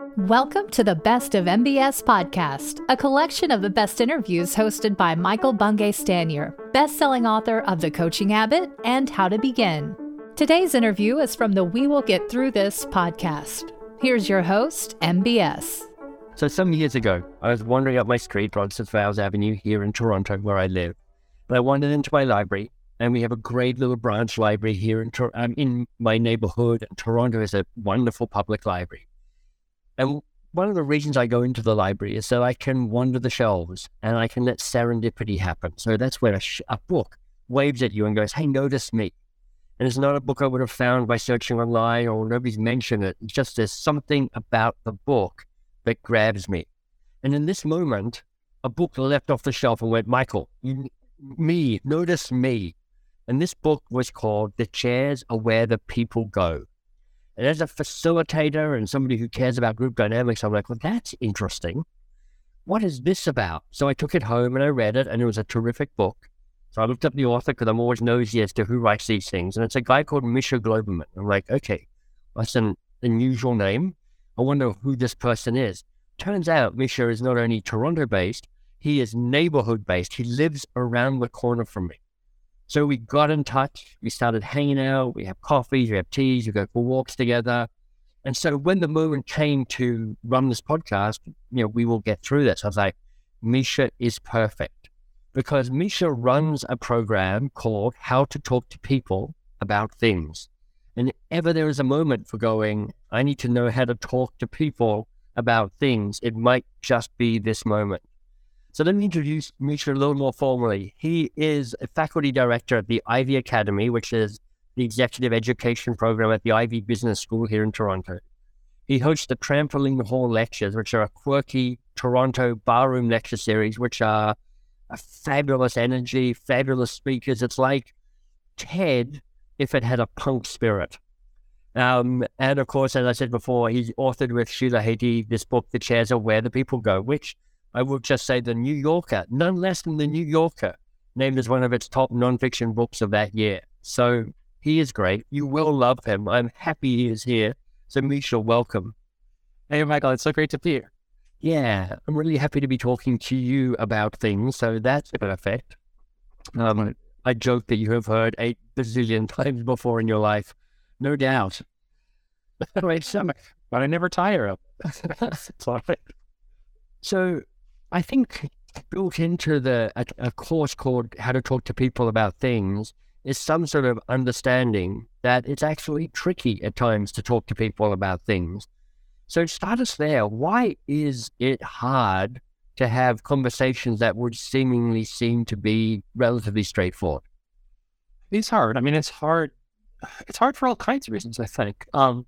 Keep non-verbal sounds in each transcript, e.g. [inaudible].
Welcome to the Best of MBS podcast, a collection of the best interviews hosted by Michael Bungay Stanier, best-selling author of The Coaching Habit and How to Begin. Today's interview is from the We Will Get Through This podcast. Here's your host, MBS. So some years ago, I was wandering up my street, Roncesvalles Avenue here in Toronto, where I live. And I wandered into my library, and we have a great little branch library here in, um, in my neighborhood. Toronto is a wonderful public library. And one of the reasons I go into the library is so I can wander the shelves and I can let serendipity happen. So that's where a, sh- a book waves at you and goes, Hey, notice me. And it's not a book I would have found by searching online or nobody's mentioned it. It's just there's something about the book that grabs me. And in this moment, a book left off the shelf and went, Michael, you, me, notice me. And this book was called The Chairs Are Where the People Go. And as a facilitator and somebody who cares about group dynamics, I'm like, well, that's interesting. What is this about? So I took it home and I read it, and it was a terrific book. So I looked up the author because I'm always nosy as to who writes these things. And it's a guy called Misha Glouberman. I'm like, okay, that's an unusual name. I wonder who this person is. Turns out Misha is not only Toronto based, he is neighborhood based. He lives around the corner from me. So we got in touch. We started hanging out. We have coffees, we have teas, we go for walks together. And so when the moment came to run this podcast, you know, we will get through this. I was like, Misha is perfect because Misha runs a program called How to Talk to People About Things. And ever there is a moment for going, I need to know how to talk to people about things, it might just be this moment. So let me introduce Misha a little more formally. He is a faculty director at the Ivy Academy, which is the executive education program at the Ivy Business School here in Toronto. He hosts the Trampoline Hall Lectures, which are a quirky Toronto barroom lecture series, which are a fabulous energy, fabulous speakers. It's like TED if it had a punk spirit. Um, and of course, as I said before, he's authored with Sheila Heti this book, The Chairs Are Where the People Go, which I will just say the New Yorker, none less than the New Yorker, named as one of its top nonfiction books of that year. So he is great. You will love him. I'm happy he is here. So Misha, welcome. Hey, Michael, it's so great to be here. Yeah, I'm really happy to be talking to you about things. So that's perfect. Um, I joke that you have heard eight bazillion [laughs] times before in your life, no doubt. Great [laughs] stomach, but I never tire of it. [laughs] it's all right. So I think built into the a, a, course called How to Talk to People About Things is some sort of understanding that it's actually tricky at times to talk to people about things. So start us there. Why is it hard to have conversations that would seemingly seem to be relatively straightforward? It's hard. I mean, it's hard. It's hard for all kinds of reasons. I think um,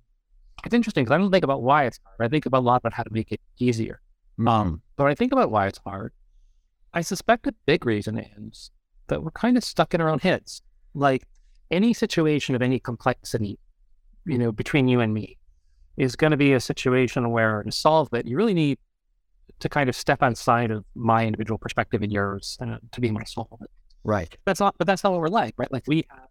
it's interesting because I don't think about why it's hard. I think about a lot about how to make it easier. Um, but when I think about why it's hard, I suspect a big reason is that we're kind of stuck in our own heads. Like any situation of any complexity, you know, between you and me is going to be a situation where to solve it, you really need to kind of step outside of my individual perspective and yours uh, to be able to solve it. Right. That's not, but that's not what we're like, right? Like we, have,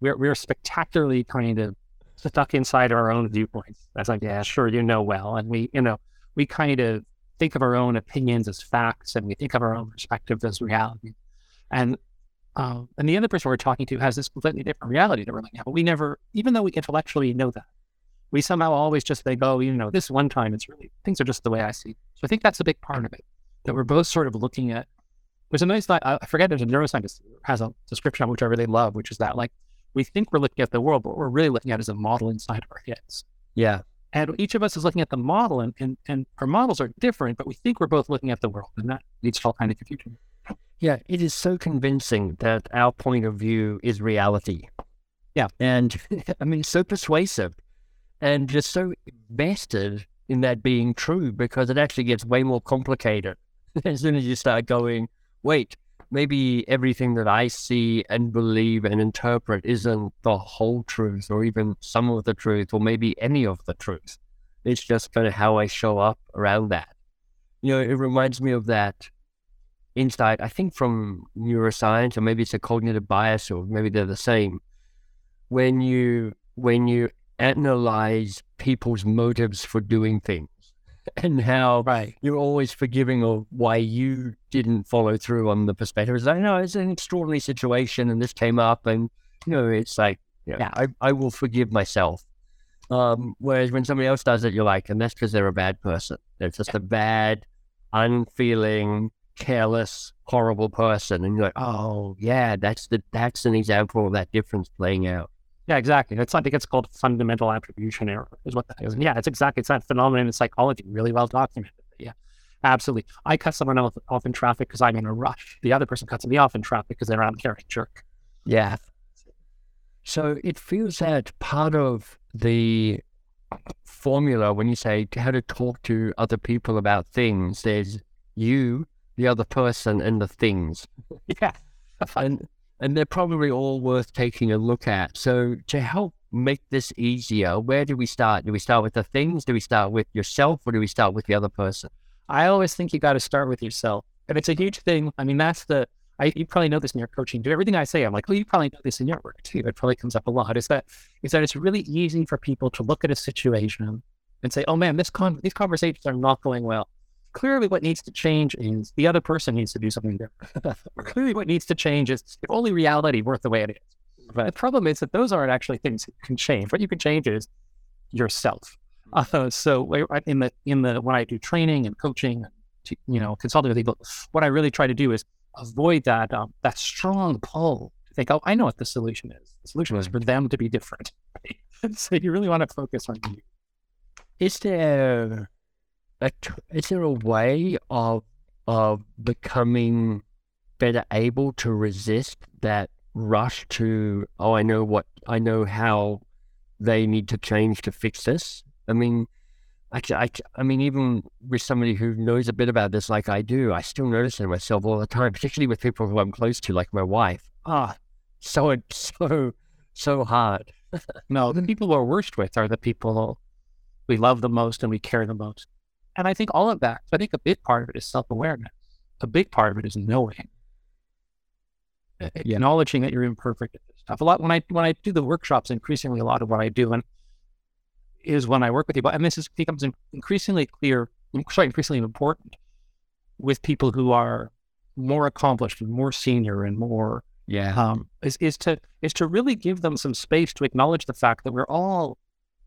we're, we're spectacularly kind of stuck inside our own viewpoints. That's like, yeah, sure, you know well. And we, you know, we kind of think of our own opinions as facts and we think of our own perspectives as reality. And um, and the other person we're talking to has this completely different reality that we're looking at. But we never, even though we intellectually know that, we somehow always just think, oh, you know, this one time it's really things are just the way I see. So I think that's a big part of it that we're both sort of looking at. There's a nice. I forget. There's a neuroscientist who has a description which I really love, which is that like we think we're looking at the world, but what we're really looking at is a model inside of our heads. Yeah. And each of us is looking at the model, and, and, and our models are different, but we think we're both looking at the world, and that leads to all kind of confusion. Yeah, it is so convincing that our point of view is reality. Yeah. And [laughs] I mean, so persuasive and just so vested in that being true because it actually gets way more complicated [laughs] as soon as you start going, wait, maybe everything that I see and believe and interpret isn't the whole truth or even some of the truth or maybe any of the truth. It's just kind of how I show up around that. You know, it reminds me of that insight, I think from neuroscience, or maybe it's a cognitive bias, or maybe they're the same. When you when you analyze people's motives for doing things. [laughs] and how Right. you're always forgiving of why you didn't follow through on the perspective. It's like, no, it's an extraordinary situation and this came up and, you know, it's like, yeah, Yeah. I, I will forgive myself. Um, whereas when somebody else does it, you're like, and that's because they're a bad person. They're just a bad, unfeeling, careless, horrible person. And you're like, oh yeah, that's the that's an example of that difference playing out. Yeah, exactly. It's I think it's called fundamental attribution error, is what that is. And yeah, it's exactly it's that phenomenon in psychology, really well documented. Yeah, absolutely. I cut someone off, off in traffic because I'm in a rush. The other person cuts me off in traffic because they're uncaring jerk. Yeah. So it feels that part of the formula when you say how to talk to other people about things, there's you, the other person, and the things. [laughs] Yeah. and and they're probably all worth taking a look at. So to help make this easier, where do we start? Do we start with the things? Do we start with yourself, or do we start with the other person? I always think you got to start with yourself, and it's a huge thing. I mean, that's the I, you probably know this in your coaching Do Everything I say, I'm like, well, you probably know this in your work too. It probably comes up a lot. Is that is that it's really easy for people to look at a situation and say, oh man, this con- these conversations are not going well. Clearly, what needs to change is the other person needs to do something different. [laughs] Clearly, what needs to change is if only reality worked the way it is. But the problem is that those aren't actually things that you can change. What you can change is yourself. Uh, so in the in the when I do training and coaching, to, you know, consulting with people, what I really try to do is avoid that um, that strong pull to think, oh, I know what the solution is. The solution is for them to be different. Right? [laughs] so you really want to focus on you. Is there a is there a way of of becoming better able to resist that rush to oh I know what I know how they need to change to fix this? I mean, actually, I, I mean, even with somebody who knows a bit about this, like I do, I still notice it in myself all the time, particularly with people who I'm close to, like my wife. Ah, so so so hard. [laughs] No, the people we're worst with are the people we love the most and we care the most. And I think all of that, I think a big part of it is self awareness. A big part of it is knowing, acknowledging that you're imperfect at this stuff. A lot when I when I do the workshops, increasingly a lot of what I do and is when I work with people, and this is becomes increasingly clear, sorry, increasingly important with people who are more accomplished and more senior and more Yeah. um, is is to is to really give them some space to acknowledge the fact that we're all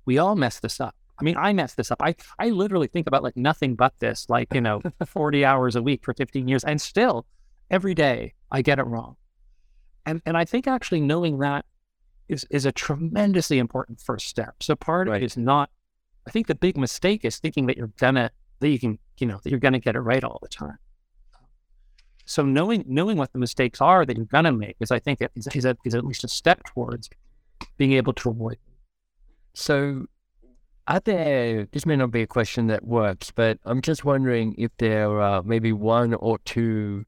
we all mess this up. I mean, I mess this up. I I literally think about like nothing but this, like you know, [laughs] forty hours a week for fifteen years, and still every day I get it wrong. And and I think actually knowing that is is a tremendously important first step. So part of Right. it is not. I think the big mistake is thinking that you're gonna that you can you know that you're gonna get it right all the time. So knowing knowing what the mistakes are that you're gonna make is, I think, is, is, a, is at least a step towards being able to avoid. them. So, are there, this may not be a question that works, but I'm just wondering if there are maybe one or two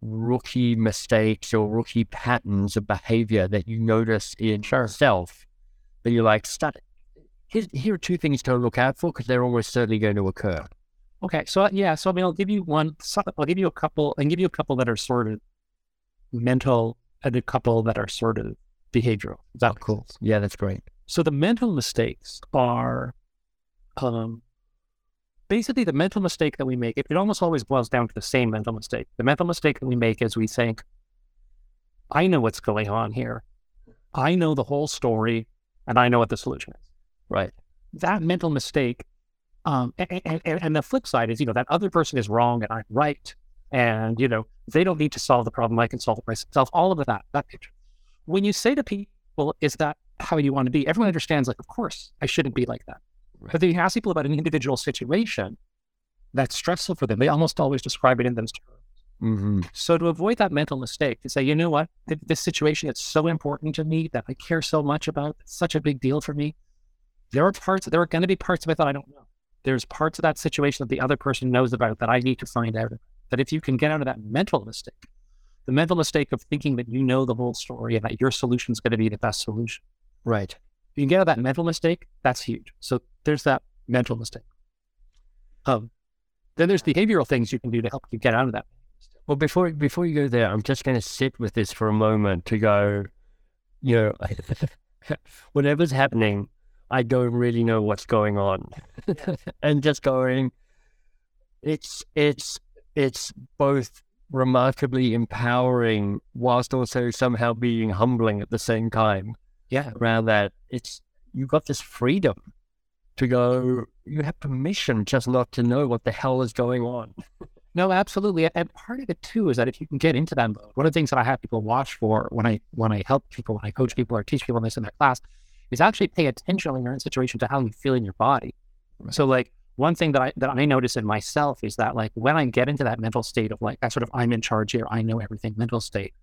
rookie mistakes or rookie patterns of behavior that you notice in yourself that you're like, start, here, here are two things to look out for because they're almost certainly going to occur. Okay, so yeah, so I mean, I'll give you one. I'll give you a couple, and give you a couple that are sort of mental, and a couple that are sort of behavioral. Is that oh, cool? Yeah, that's great. So the mental mistakes are, um, basically the mental mistake that we make. It, it almost always boils down to the same mental mistake. The mental mistake that we make is we think, "I know what's going on here. I know the whole story, and I know what the solution is." Right. That mental mistake, um, and, and, and the flip side is, you know, that other person is wrong and I'm right, and you know, they don't need to solve the problem. I can solve it myself. All of that, that picture. When you say to people, "Is that how you want to be?" Everyone understands, like, of course, I shouldn't be like that. But then you ask people about an individual situation that's stressful for them. They almost always describe it in those terms. Mm-hmm. So to avoid that mental mistake, to say, you know what, Th- this situation is so important to me that I care so much about. It's such a big deal for me. There are parts. There are going to be parts of it that I don't know. There's parts of that situation that the other person knows about that I need to find out. That if you can get out of that mental mistake, the mental mistake of thinking that you know the whole story and that your solution is going to be the best solution. Right. If you can get out of that mental mistake, that's huge. So there's that mental mistake. Um, then there's behavioral things you can do to help you get out of that. Well, before before you go there, I'm just going to sit with this for a moment to go, you know, [laughs] whatever's happening, I don't really know what's going on, [laughs] and just going, it's it's it's both remarkably empowering whilst also somehow being humbling at the same time. Yeah. Around that, it's you've got this freedom to go. You have permission just not to know what the hell is going on. [laughs] No, absolutely. And part of it too is that if you can get into that mode, one of the things that I have people watch for when I when I help people, when I coach people or teach people this in their class, is actually pay attention when you're in a situation to how you feel in your body. Right. So like one thing that I that I notice in myself is that like when I get into that mental state of like that sort of I'm in charge here, I know everything mental state,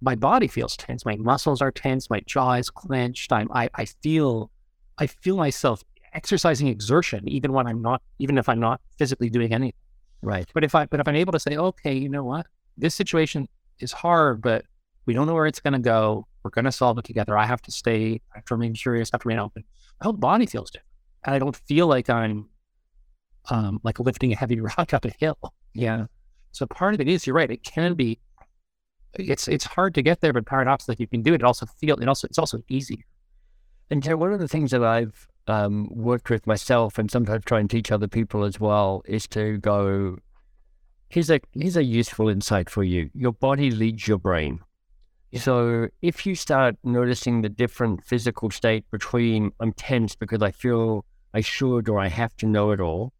my body feels tense, my muscles are tense, my jaw is clenched. I'm I, I feel I feel myself exercising exertion even when I'm not even if I'm not physically doing anything. Right. But if I but if I'm able to say, okay, you know what, this situation is hard, but we don't know where it's going to go. We're going to solve it together. I have to stay. I have to remain curious. I have to remain open. My whole body feels different, and I don't feel like I'm um, like lifting a heavy [laughs] rock up a hill. Yeah. So part of it is you're right. It can be. It's it's hard to get there, but paradoxically, you can do it. It also feel it also it's also easier. And one of the things that I've um, worked with myself and sometimes try and teach other people as well is to go, here's a here's a useful insight for you. Your body leads your brain. Yeah. So if you start noticing the different physical state between I'm tense because I feel I should or I have to know it all,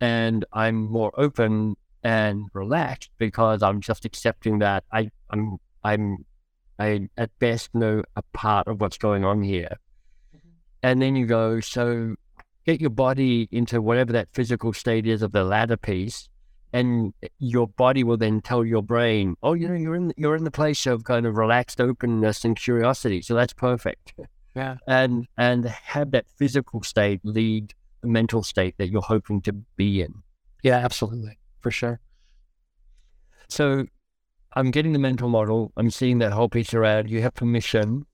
and I'm more open and relaxed because I'm just accepting that I I'm I'm I at best know a part of what's going on here and then you go, so get your body into whatever that physical state is of the latter piece. And your body will then tell your brain, oh, you know, you're in you're in the place of kind of relaxed openness and curiosity. So that's perfect. Yeah. And and have that physical state lead the mental state that you're hoping to be in. Yeah, absolutely. For sure. So I'm getting the mental model. I'm seeing that whole piece around. You have permission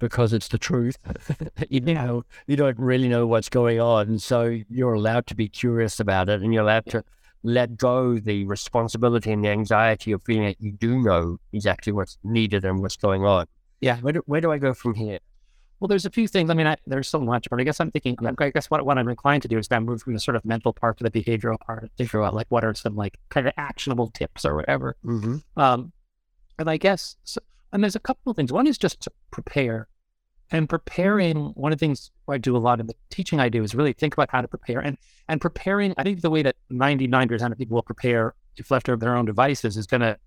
because it's the truth. [laughs] you know, you don't really know what's going on. So you're allowed to be curious about it and you're allowed to let go the responsibility and the anxiety of feeling that you do know exactly what's needed and what's going on. Yeah. Where do, where do I go from here? Well, there's a few things. I mean, I, there's so much, but I guess I'm thinking, I guess what, what I'm inclined to do is then move from the sort of mental part to the behavioral part, to figure out like what are some like kind of actionable tips or whatever. Mm-hmm. Um, and I guess, so, and there's a couple of things. One is just to prepare. And preparing, one of the things I do a lot in the teaching I do is really think about how to prepare. And and preparing, I think the way that 99% of people will prepare if left to their own devices is going to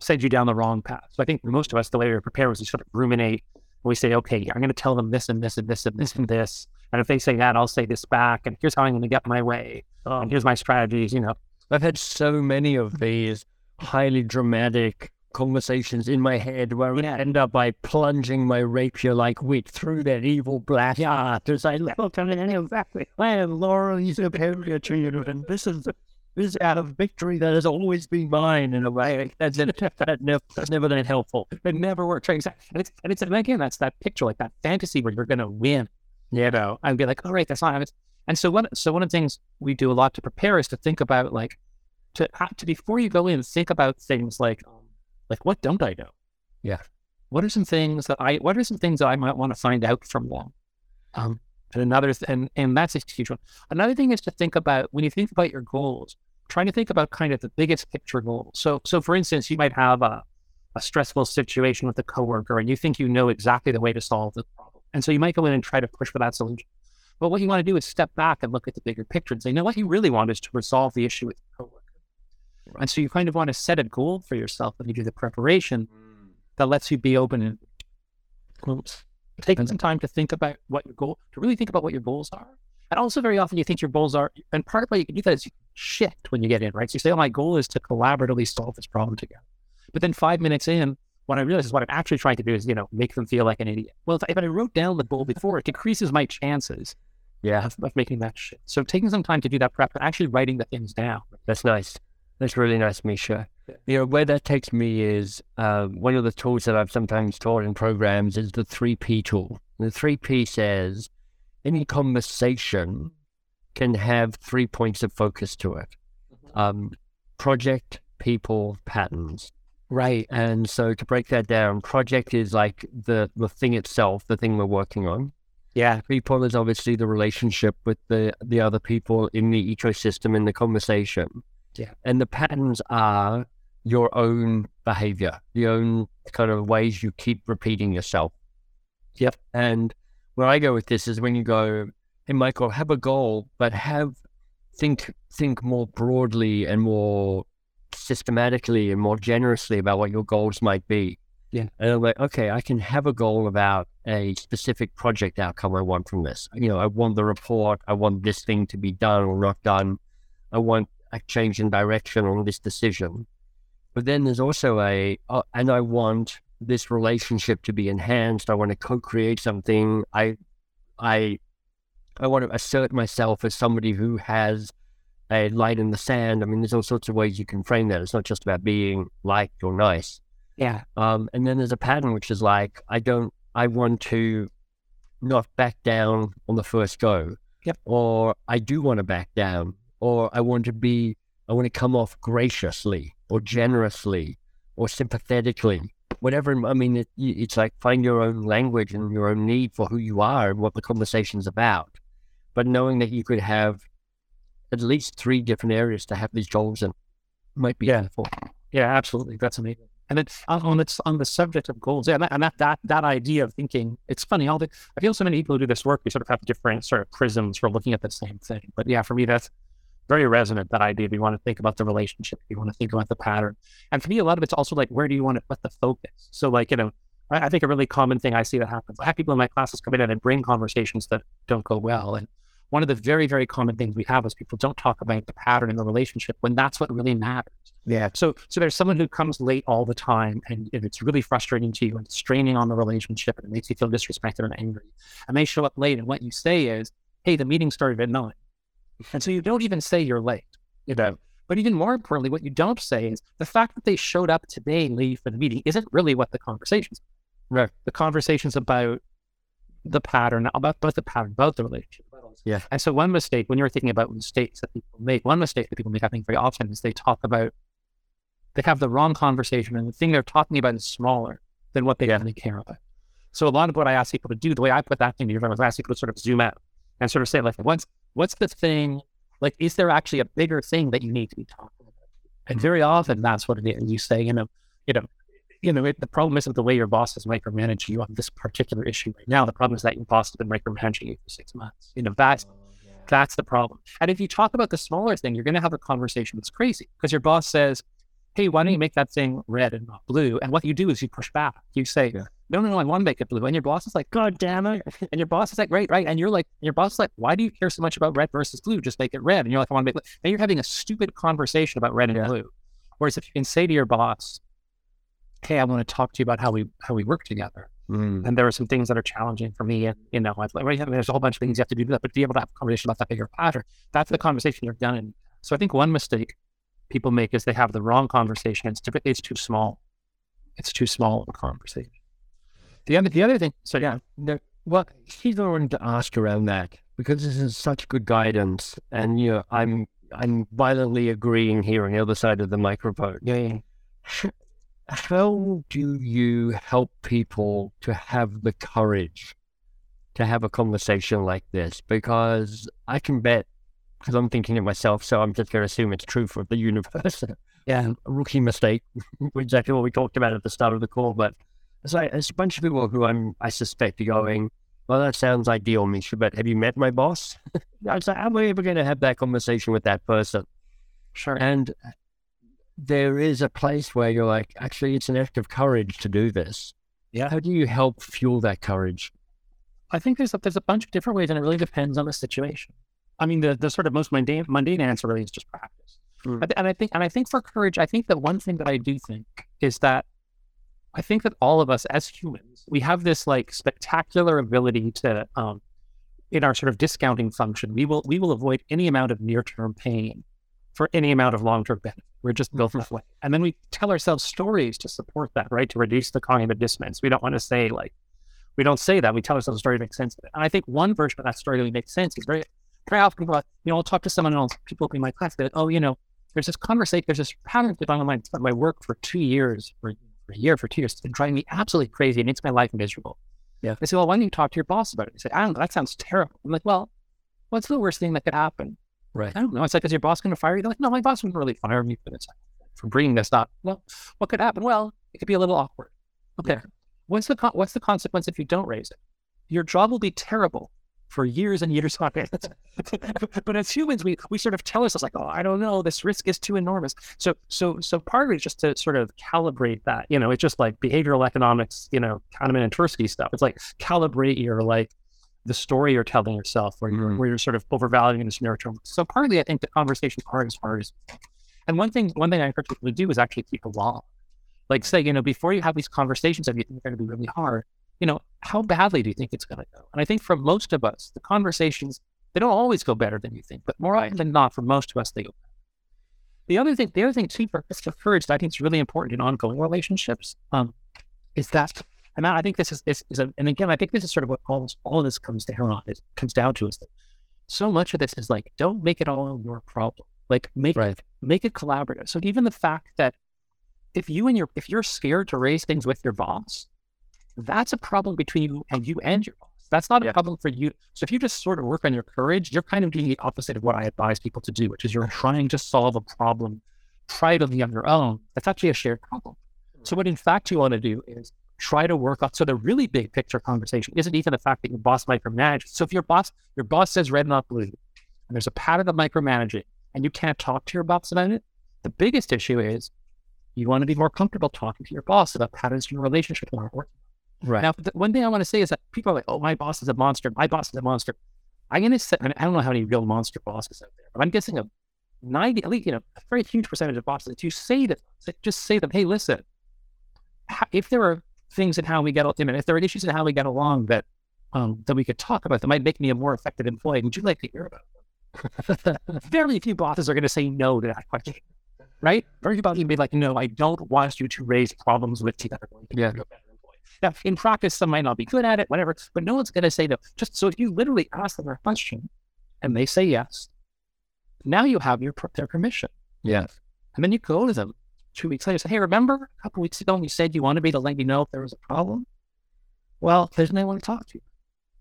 send you down the wrong path. So I think for most of us, the way we prepare is we sort of ruminate. and We say, okay, I'm going to tell them this and this and this and this and this. And if they say that, I'll say this back. And here's how I'm going to get my way. Um, and here's my strategies, you know. I've had so many of these highly dramatic conversations in my head where I end up by plunging my rapier like wit through that evil black art as I look at it exactly. I am Laurel superior to you, and this is this is out of victory that has always been mine in a way. That's, that never, that's never that helpful. It never works. Exactly. And it's, and it's, and again, that's that picture, like that fantasy where you're going to win, you know, and be like, all right, that's not. And so one, so one of the things we do a lot to prepare is to think about like, to, to before you go in, think about things like, um, like, what don't I know? Yeah. What are some things that I, what are some things that I might want to find out from them? Um, and another, th- and, and that's a huge one. Another thing is to think about, when you think about your goals, trying to think about kind of the biggest picture goals. So, so for instance, you might have a, a stressful situation with a coworker and you think you know exactly the way to solve the problem. And so you might go in and try to push for that solution. But what you want to do is step back and look at the bigger picture and say, no, what you really want is to resolve the issue with your coworker. And so you kind of want to set a goal for yourself when you do the preparation mm. that lets you be open and oops, taking some time to think about what your goal, to really think about what your goals are. And also very often you think your goals are, and part of why you can do that is you shift when you get in, right? So you say, oh, my goal is to collaboratively solve this problem together. But then five minutes in, what I realize is what I'm actually trying to do is, you know, make them feel like an idiot. Well, if, if I wrote down the goal before, it decreases my chances yeah. of, of making that shift. So taking some time to do that prep and actually writing the things down. That's nice. That's really nice, Misha. Yeah. You know, where that takes me is uh, one of the tools that I've sometimes taught in programs is the 3P tool. The 3P says any conversation can have three points of focus to it mm-hmm. um, project, people, patterns. Right. And so to break that down, project is like the, the thing itself, the thing we're working on. Yeah. People is obviously the relationship with the the other people in the ecosystem in the conversation. Yeah. And the patterns are your own behavior, the own kind of ways you keep repeating yourself. Yep. And where I go with this is when you go, hey Michael, have a goal, but have think think more broadly and more systematically and more generously about what your goals might be. Yeah. And I'm like, okay, I can have a goal about a specific project outcome I want from this. You know, I want the report, I want this thing to be done or not done. I want a change in direction on this decision. But then there's also a, uh, and I want this relationship to be enhanced. I want to co-create something. I, I, I want to assert myself as somebody who has a light in the sand. I mean, there's all sorts of ways you can frame that. It's not just about being liked or nice. Yeah. Um, and then there's a pattern which is like, I don't, I want to not back down on the first go. Yep. Or I do want to back down. Or I want to be, I want to come off graciously or generously or sympathetically. Whatever. I mean, it, it's like find your own language and your own need for who you are and what the conversation's about. But knowing that you could have at least three different areas to have these goals in might be Yeah. helpful. Yeah, absolutely. That's amazing. And it's uh, on, on it's on the subject of goals. Yeah, and that, and that that that idea of thinking. It's funny. All the I feel so many people who do this work. We sort of have different sort of prisms for looking at the same thing. But yeah, for me, that's very resonant. That idea. If you want to think about the relationship, if you want to think about the pattern, and for me, a lot of it's also like where do you want to put the focus? So like you know, I, I think a really common thing I see that happens. I have people in my classes come in and bring conversations that don't go well, and one of the very, very common things we have is people don't talk about the pattern in the relationship when that's what really matters. Yeah. So, so there's someone who comes late all the time, and, and it's really frustrating to you, and it's straining on the relationship, and it makes you feel disrespected and angry. And they show up late, and what you say is, "Hey, the meeting started at nine. And so you don't even say you're late, you know. But even more importantly, what you don't say is the fact that they showed up today late for the meeting isn't really what the conversation's. Right. The conversation's about the pattern, about about the pattern, about the relationship. about. Yeah. And so one mistake when you're thinking about mistakes that people make, one mistake that people make, I think, very often is they talk about they have the wrong conversation, and the thing they're talking about is smaller than what they really care about. So a lot of what I ask people to do, the way I put that thing to your is I ask people to sort of zoom out and sort of say, like, what's what's the thing? Like, is there actually a bigger thing that you need to be talking about? And mm-hmm. very often that's what it is. You say, you know, you know, you know, it, the problem isn't the way your boss is micromanaging you on this particular issue right now. The problem is that your boss has been micromanaging you for six months. You know, that's that's the problem. And if you talk about the smaller thing, you're going to have a conversation that's crazy because your boss says, "Hey, why don't you make that thing red and not blue?" And what you do is you push back. You say, Yeah. "No, no, no, I want to make it blue." And your boss is like, "God damn it!" And your boss is like, "Right, right." And you're like, your boss is like, "Why do you care so much about red versus blue? Just make it red." And you're like, "I want to make." It. And you're having a stupid conversation about red and Yeah. blue. Whereas if you can say to your boss, "Hey, I want to talk to you about how we how we work together." Mm. and there are some things that are challenging for me. And you know, I've, right, there's a whole bunch of things you have to do to that, but to be able to have a conversation about that bigger pattern, that's the conversation you're done. In. So I think one mistake people make is they have the wrong conversation. It's typically it's too small. It's too small of a conversation. The other, the other thing. So yeah, No, well, she's I wanted to ask around that because this is such good guidance, and you know, I'm I'm violently agreeing here on the other side of the microphone. yeah, yeah. How do you help people to have the courage to have a conversation like this? Because I can bet, because I'm thinking it myself, so I'm just going to assume it's true for the universe. [laughs] yeah. a [laughs] rookie mistake, [laughs] exactly what we talked about at the start of the call. But it's like there's a bunch of people who I'm I suspect are going, well, that sounds ideal, Misha, but have you met my boss? [laughs] I was like, how am I ever going to have that conversation with that person? Sure. And there is a place where you're like, actually, it's an act of courage to do this. Yeah. How do you help fuel that courage? I think there's a, there's a bunch of different ways, and it really depends on the situation. I mean, the, the sort of most mundane mundane answer really is just practice. Mm. I th- and I think and I think for courage, I think that one thing that I do think is that I think that all of us as humans, we have this like spectacular ability to, um, in our sort of discounting function, we will we will avoid any amount of near term pain for any amount of long term benefit. We're just built that way, and then we tell ourselves stories to support that, right? To reduce the cognitive dissonance. We don't want to say like we don't say that. We tell ourselves a story to make sense of it. And I think one version of that story really makes sense is very, very often people, you know, I'll talk to someone else, people in my class, like, oh, you know, there's this conversation, there's this pattern that's been on my, my work for two years, for a year, for two years. It's been driving me absolutely crazy. It makes my life miserable. Yeah. They say, well, why don't you talk to your boss about it? They say, I don't know. That sounds terrible. I'm like, well, what's the worst thing that could happen? Right. I don't know. It's like, is your boss going to fire you? They're like, no, my boss wouldn't really fire me for this, for bringing this up. Well, what could happen? Well, it could be a little awkward. Okay. Yeah. What's the con- what's the consequence if you don't raise it? Your job will be terrible for years and years [laughs] on end. but as humans, we we sort of tell ourselves like, oh, I don't know, this risk is too enormous. So so so part of it is just to sort of calibrate that. You know, it's just like behavioral economics, you know, Kahneman and Tversky stuff. It's like calibrate your like the story you're telling yourself where you're Mhm. where you're sort of overvaluing this narrative. So partly I think the conversation part is hard as and one thing one thing I encourage people to do is actually keep a log. Like say, you know, before you have these conversations that you think are going to be really hard, you know, how badly do you think it's going to go? And I think for most of us, the conversations, they don't always go better than you think, but more often than not, for most of us, they go better. The other thing, the other thing too, for for courage that I think is really important in ongoing relationships, um, is that, and I think this is, is, is a, and again, I think this is sort of what all all of this comes down on, is comes down to is that so much of this is like, don't make it all your problem. Like make Right. make it collaborative. So even the fact that if you and your if you're scared to raise things with your boss, that's a problem between you and you and your boss. That's not Yeah. a problem for you. So if you just sort of work on your courage, you're kind of doing the opposite of what I advise people to do, which is you're trying to solve a problem privately on your own. That's actually a shared problem. So what in fact you want to do is try to work on so the really big picture conversation isn't even the fact that your boss micromanages. So if your boss your boss says red not blue, and there's a pattern of micromanaging, and you can't talk to your boss about it, the biggest issue is you want to be more comfortable talking to your boss about patterns in your relationship aren't working. Right. Now, the one thing I want to say is that people are like, oh, my boss is a monster. My boss is a monster. I'm going to say, I, mean, I don't know how many real monster bosses out there, but I'm guessing a 90, at least, you know, a very huge percentage of bosses that you say to say- just say to them, hey, listen, if there are things in how we get, I mean, if there are issues in how we get along that, um, that we could talk about that might make me a more effective employee, would you like to hear about them? [laughs] very few bosses are going to say no to that question, right? Very few bosses will be like, no, I don't want you to raise problems with that are Yeah. [laughs] Now, in practice, some might not be good at it, whatever, but no one's going to say no. Just so if you literally ask them a question and they say yes, now you have your their permission. Yeah. And then you go to them two weeks later and say, hey, remember a couple weeks ago when you said you wanted me to let you know if there was a problem? Well, there's no one to talk to.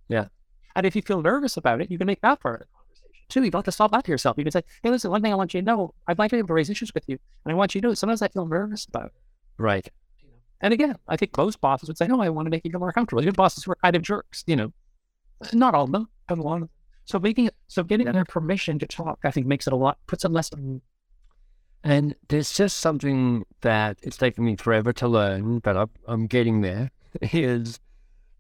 Yeah. And if you feel nervous about it, you can make that part of the conversation too. You don't have to solve that to yourself. You can say, hey, listen, one thing I want you to know, I'd like to be able to raise issues with you. And I want you to know sometimes I feel nervous about it. Right. And again, I think most bosses would say, no, I want to make you feel more comfortable. Even bosses who are kind of jerks, you know, not all of them, but a lot of them. So making it, so getting their permission to talk, I think makes it a lot, puts it less on And there's just something that it's taken me forever to learn, but I'm, I'm getting there. [laughs] Is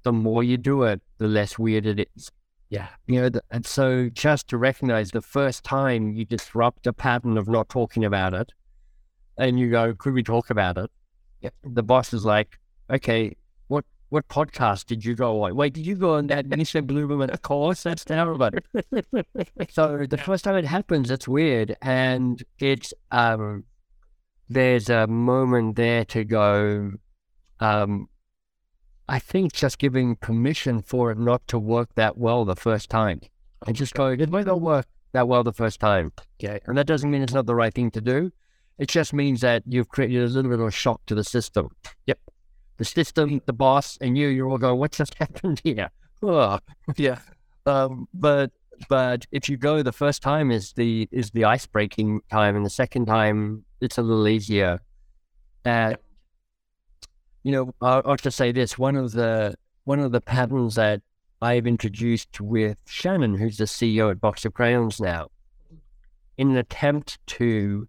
the more you do it, the less weird it is. Yeah. You know, th- and so just to recognize the first time you disrupt a pattern of not talking about it, and you go, "Could we talk about it?" Yep. The boss is like, "Okay, what what podcast did you go on? Wait, did you go on that Misha Glouberman of course? That's terrible." So the first time it happens, it's weird, and it's um, there's a moment there to go. Um, I think just giving permission for it not to work that well the first time, and just go, it might not work that well the first time. Okay. And that doesn't mean it's not the right thing to do. It just means that you've created a little bit of a shock to the system. Yep. The system, the boss, and you, you're all going, what just [laughs] happened here? Ugh. Yeah. Um, but but if you go the first time is the is the ice breaking time, and the second time it's a little easier. And you know, I'll, I'll just say this: one of the one of the patterns that I've introduced with Shannon, who's the CEO at Box of Crayons now, in an attempt to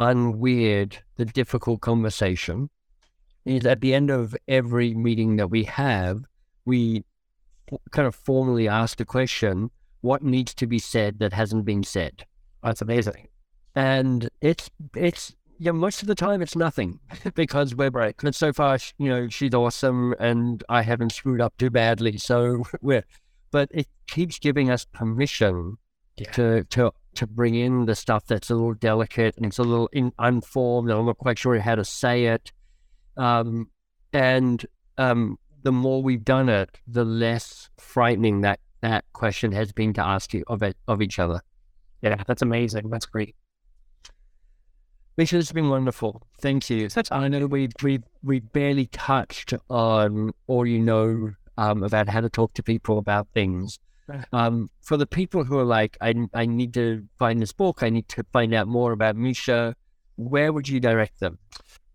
unweird the difficult conversation, is at the end of every meeting that we have, we f- kind of formally ask the question, what needs to be said that hasn't been said? That's amazing. And it's, it's, yeah, most of the time it's nothing [laughs] because we're, Right. but so far, you know, she's awesome and I haven't screwed up too badly. So [laughs] we're, but it keeps giving us permission Yeah. to, to, to bring in the stuff that's a little delicate and it's a little in, unformed and I'm not quite sure how to say it. Um, and, um, the more we've done it, the less frightening that, that question has been to ask you of it, of each other. Yeah. That's amazing. That's great. Misha, this has been wonderful. Thank you. Such I know we we we barely touched on all you know um, about how to talk to people about things. Um, for the people who are like, I, I need to find this book, I need to find out more about Misha, where would you direct them?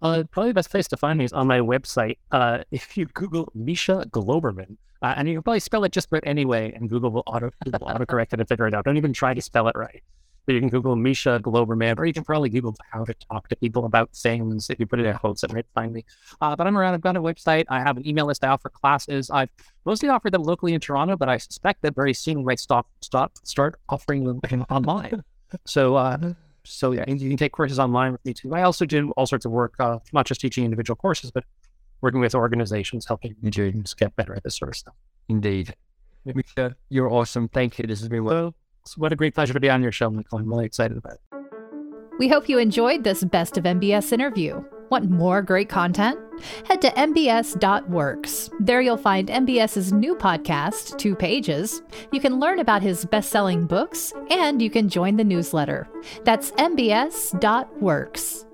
Uh, probably the best place to find me is on my website. Uh, if you Google Misha Glouberman, uh, and you can probably spell it just about anyway, and Google will auto autocorrect it and figure it out. Don't even try to spell it right. You can Google Misha Glouberman, or you can probably Google how to talk to people about things. If you put it in quotes, it might find me. Uh, but I'm around. I've got a website. I have an email list I offer classes. I've mostly offered them locally in Toronto, but I suspect that very soon we might stop, stop, start offering them online. So, uh, so yeah, you can take courses online with me too. I also do all sorts of work, uh, not just teaching individual courses, but working with organizations, helping students get better at this sort of stuff. Indeed. Misha, you're awesome. Thank you. This has been well. What a great pleasure to be on your show, Michael. I'm really excited about it. We hope you enjoyed this Best of MBS interview. Want more great content? Head to mbs.works. There you'll find MBS's new podcast, Two Pages. You can learn about his best selling books, and you can join the newsletter. That's mbs.works.